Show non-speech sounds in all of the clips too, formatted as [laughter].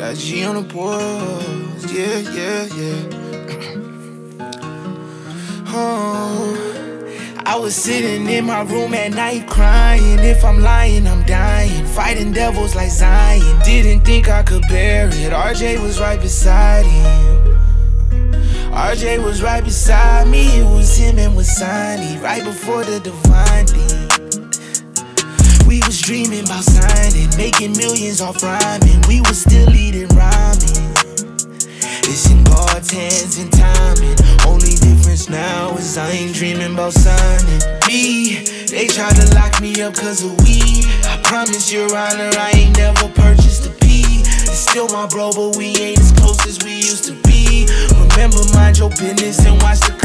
Got G on the boards, yeah, yeah, yeah. [laughs] oh, I was sitting in my room at night crying. If I'm lying, I'm dying. Fighting devils like Zion. Didn't think I could bear it. RJ was right beside him. RJ was right beside me. It was him and was Wasani right before the divine thing. We was dreaming about signing, making millions off rhyming. We was still eating ramen. It's in God's hands and timing. Only difference now is I ain't dreaming about signing. Me, they tried to lock me up cause of weed. I promise your honor, I ain't never purchased a P. It's still my bro, but we ain't as close as we used to be. Remember, mind your business and watch the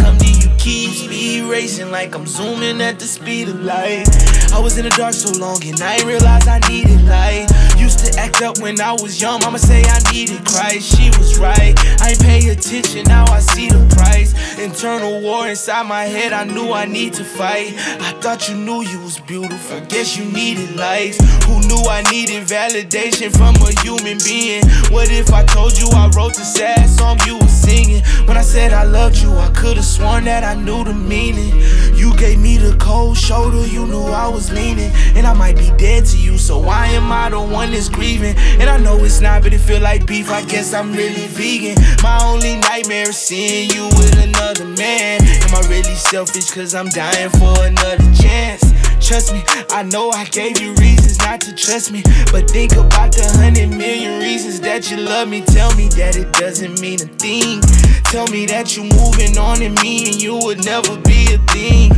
company you keep. Speed racing like I'm zooming at the speed of light. I was in the dark so long and I ain't realize I needed light. Used to act up when I was young, mama say I needed Christ. She was right, I ain't pay attention, now I see. Internal war inside my head, I knew I need to fight. I thought you knew you was beautiful, guess you needed likes. Who knew I needed validation from a human being? What if I told you I wrote the sad song you were singing? When I said I loved you, I could've sworn that I knew the meaning. You gave me the cold shoulder, you knew I was leaning. And I might be dead to you, so why am I the one that's grieving? And I know it's not, but it feel like beef, I guess I'm really vegan. My only nightmare is seeing you with another selfish, cause I'm dying for another chance? Trust me, I know I gave you reasons not to trust me. But think about the hundred million reasons that you love me. Tell me that it doesn't mean a thing. Tell me that you're moving on in me and you would never be a thing.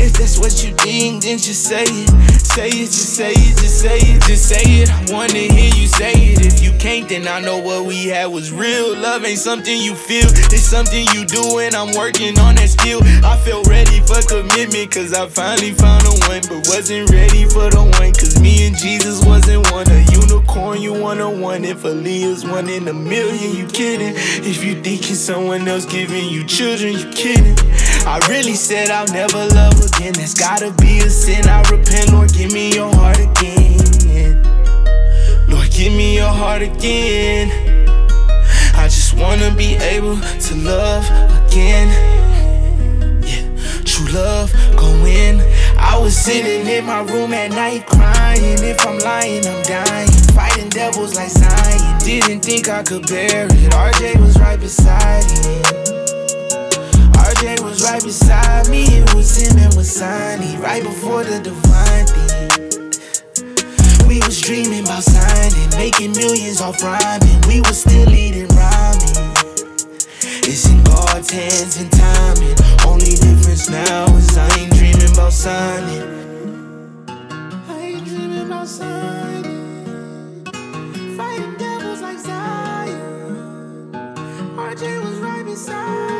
If that's what you think, then just say it. Say it, just say it, just say it, just say it. I wanna hear you say it. If you can't, then I know what we had was real. Love ain't something you feel, it's something you do, and I'm working on that skill. I feel ready for commitment, cause I finally found a one, wasn't ready for the one, cause me and Jesus wasn't one. A unicorn, you want a one. If Aaliyah's one in a million, you kidding. If you thinking someone else giving you children, you kidding. I really said I'll never love again. That's gotta be a sin. I repent, Lord, give me your heart again. Lord, give me your heart again. I just wanna be able to love again. Was sitting in my room at night crying. If I'm lying, I'm dying. Fighting devils like Zion. Didn't think I could bear it. RJ was right beside him. RJ was right beside me. It was him and Wasani right before the divine thing. We was dreaming about signing, making millions off rhyming. We was still eating ramen. It's in God's hands inside.